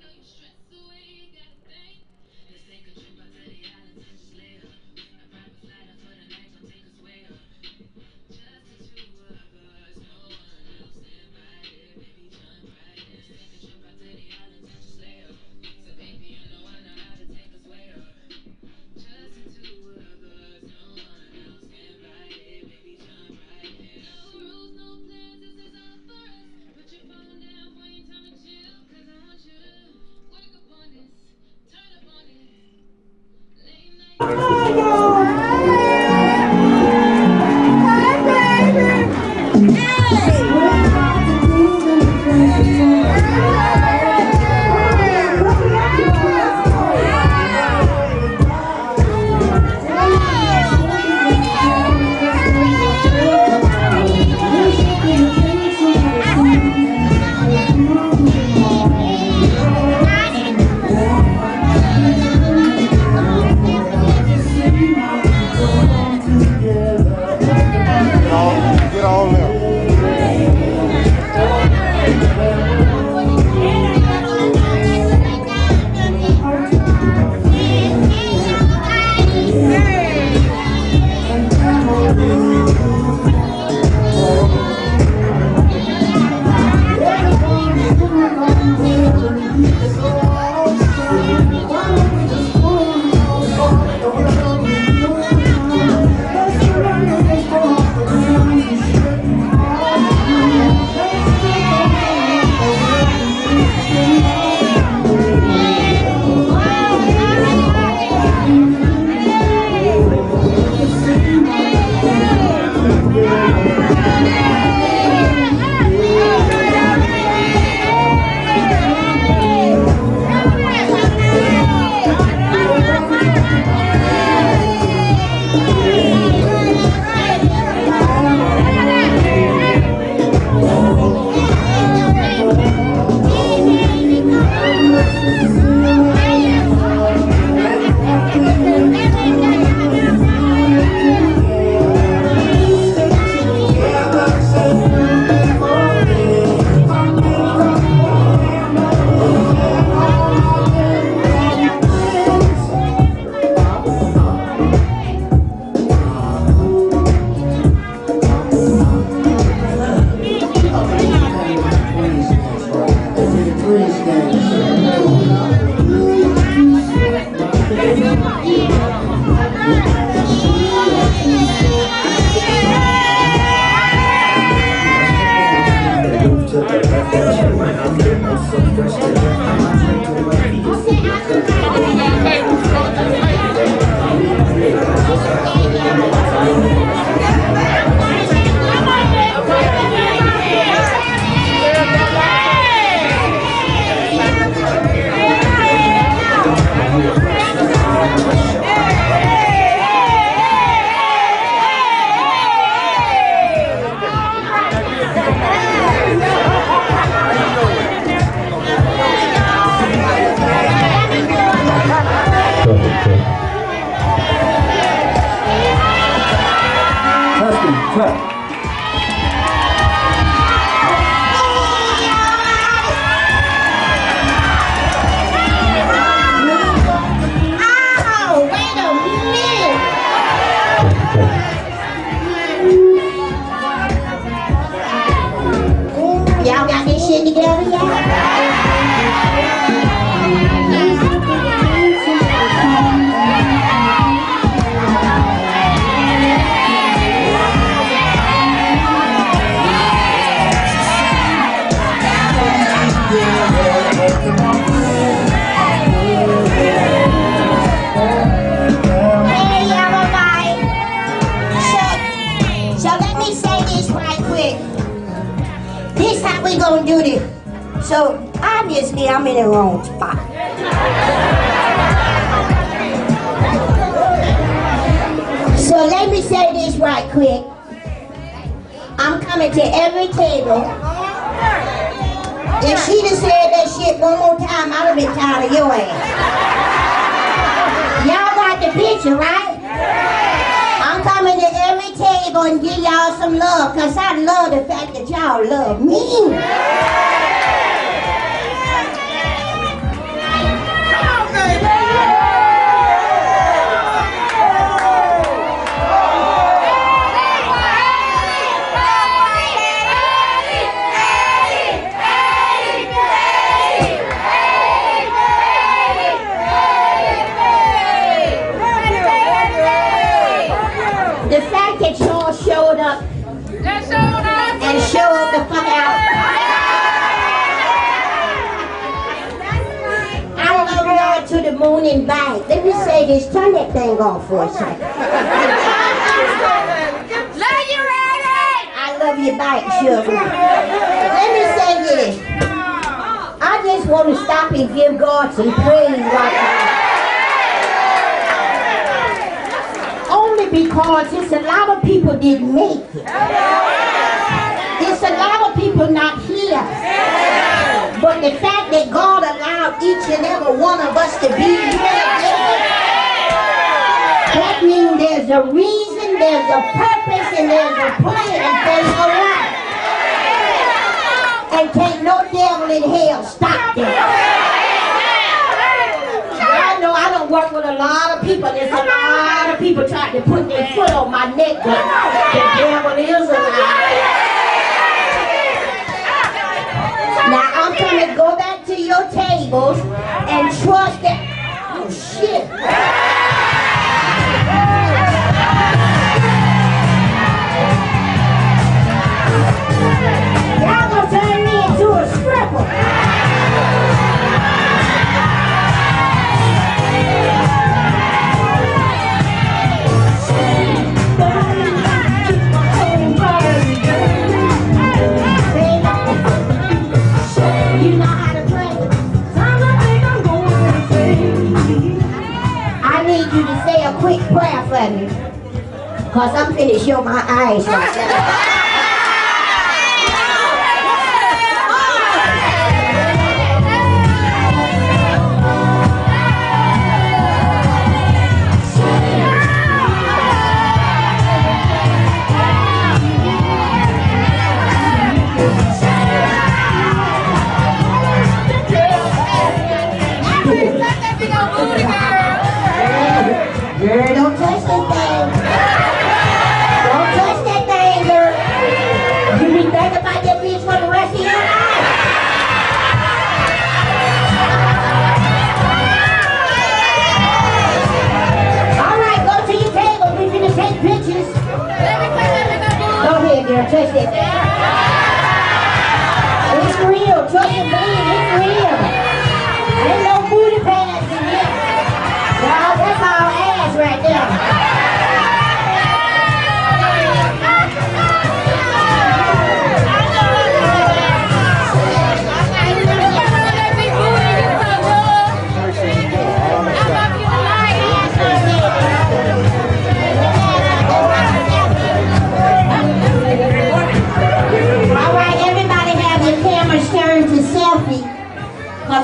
Get Do this. So obviously I'm in the wrong spot. So let me say this right quick. I'm coming to every table. If she'd have said that shit one more time, I'd have been tired of your ass. Y'all got the picture, right? they gonna give y'all some love, cause I love the fact that y'all love me. Yeah. Ballooning bike. Let me say this. Turn that thing off for a second. Love you, Eddie! I love your bike, sugar. Let me say this. I just want to stop and give God some praise right now. Only because it's a lot of people didn't make it. It's a lot of people not here. But the fact that God allowed each and every one of us to be here that means there's a reason, there's a purpose, and there's a plan for your life. And can't no devil in hell stop that. I know I don't work with a lot of people. There's a lot of people trying to put their foot on my neck, the devil is a liar. Now I'm gonna go back to your and trust that. Oh shit. Quick prayer for me. Cause I'm finished show my eyes. pictures. Go ahead, girl. Touch that. It's real. Trust me, it's real. Ain't no booty pads in here. Y'all, that's all ass right there.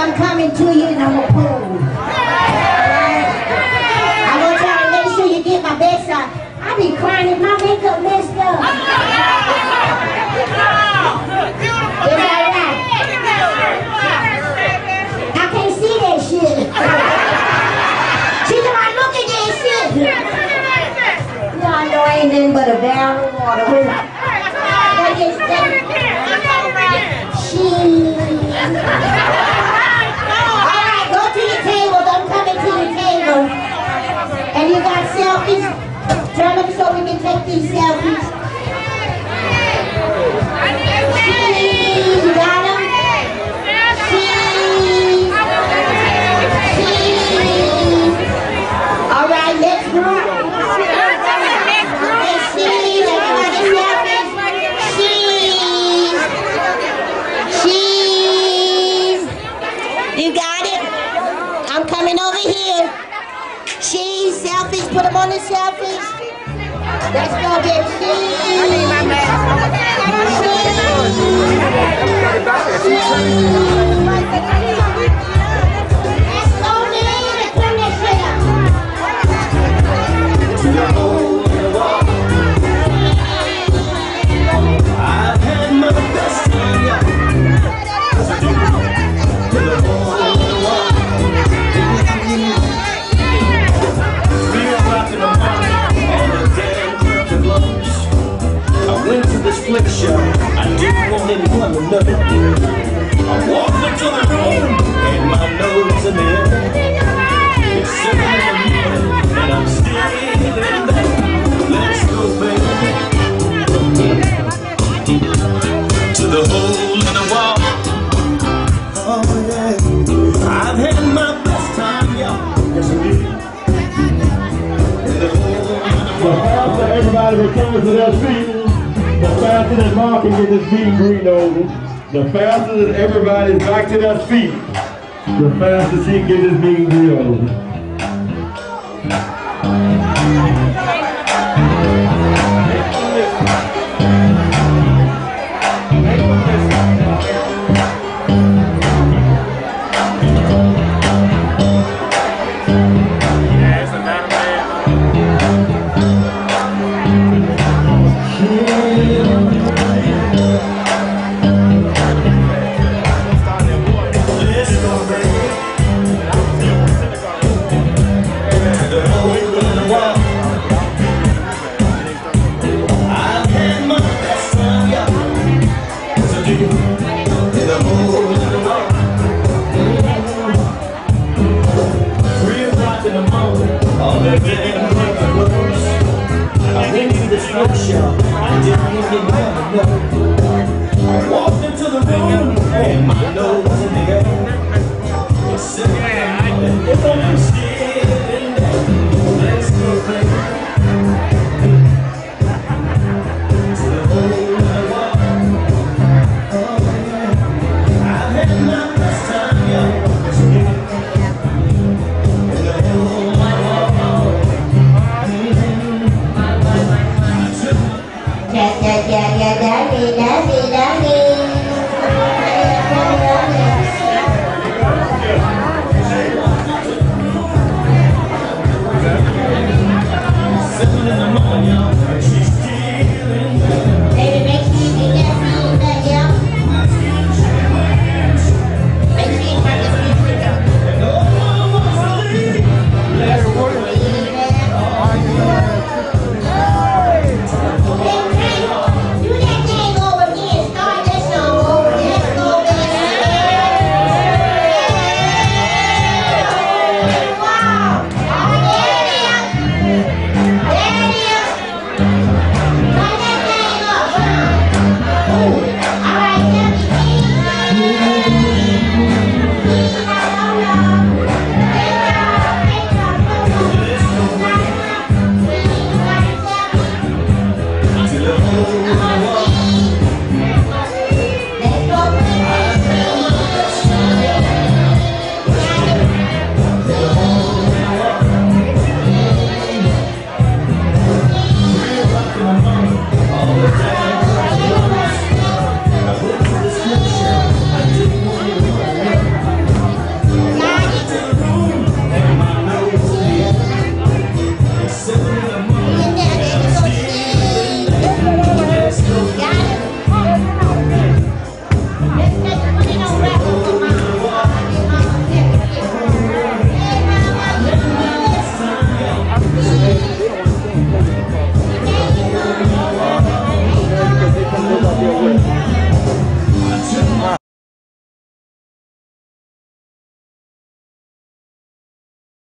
I'm coming to you and I'm gonna pose. I want y'all to make sure you get my best shot. I be crying if my makeup messed up. Is that right? I can't see that shit. She said, I look at that shit. Y'all know ain't nothing but a barrel of water. Turn them so we can take these selfies. Gracias. Everybody returns to their seats. The faster that Mom can get this meet and over, the faster that everybody's back to their seat, the faster she can get this meet and over.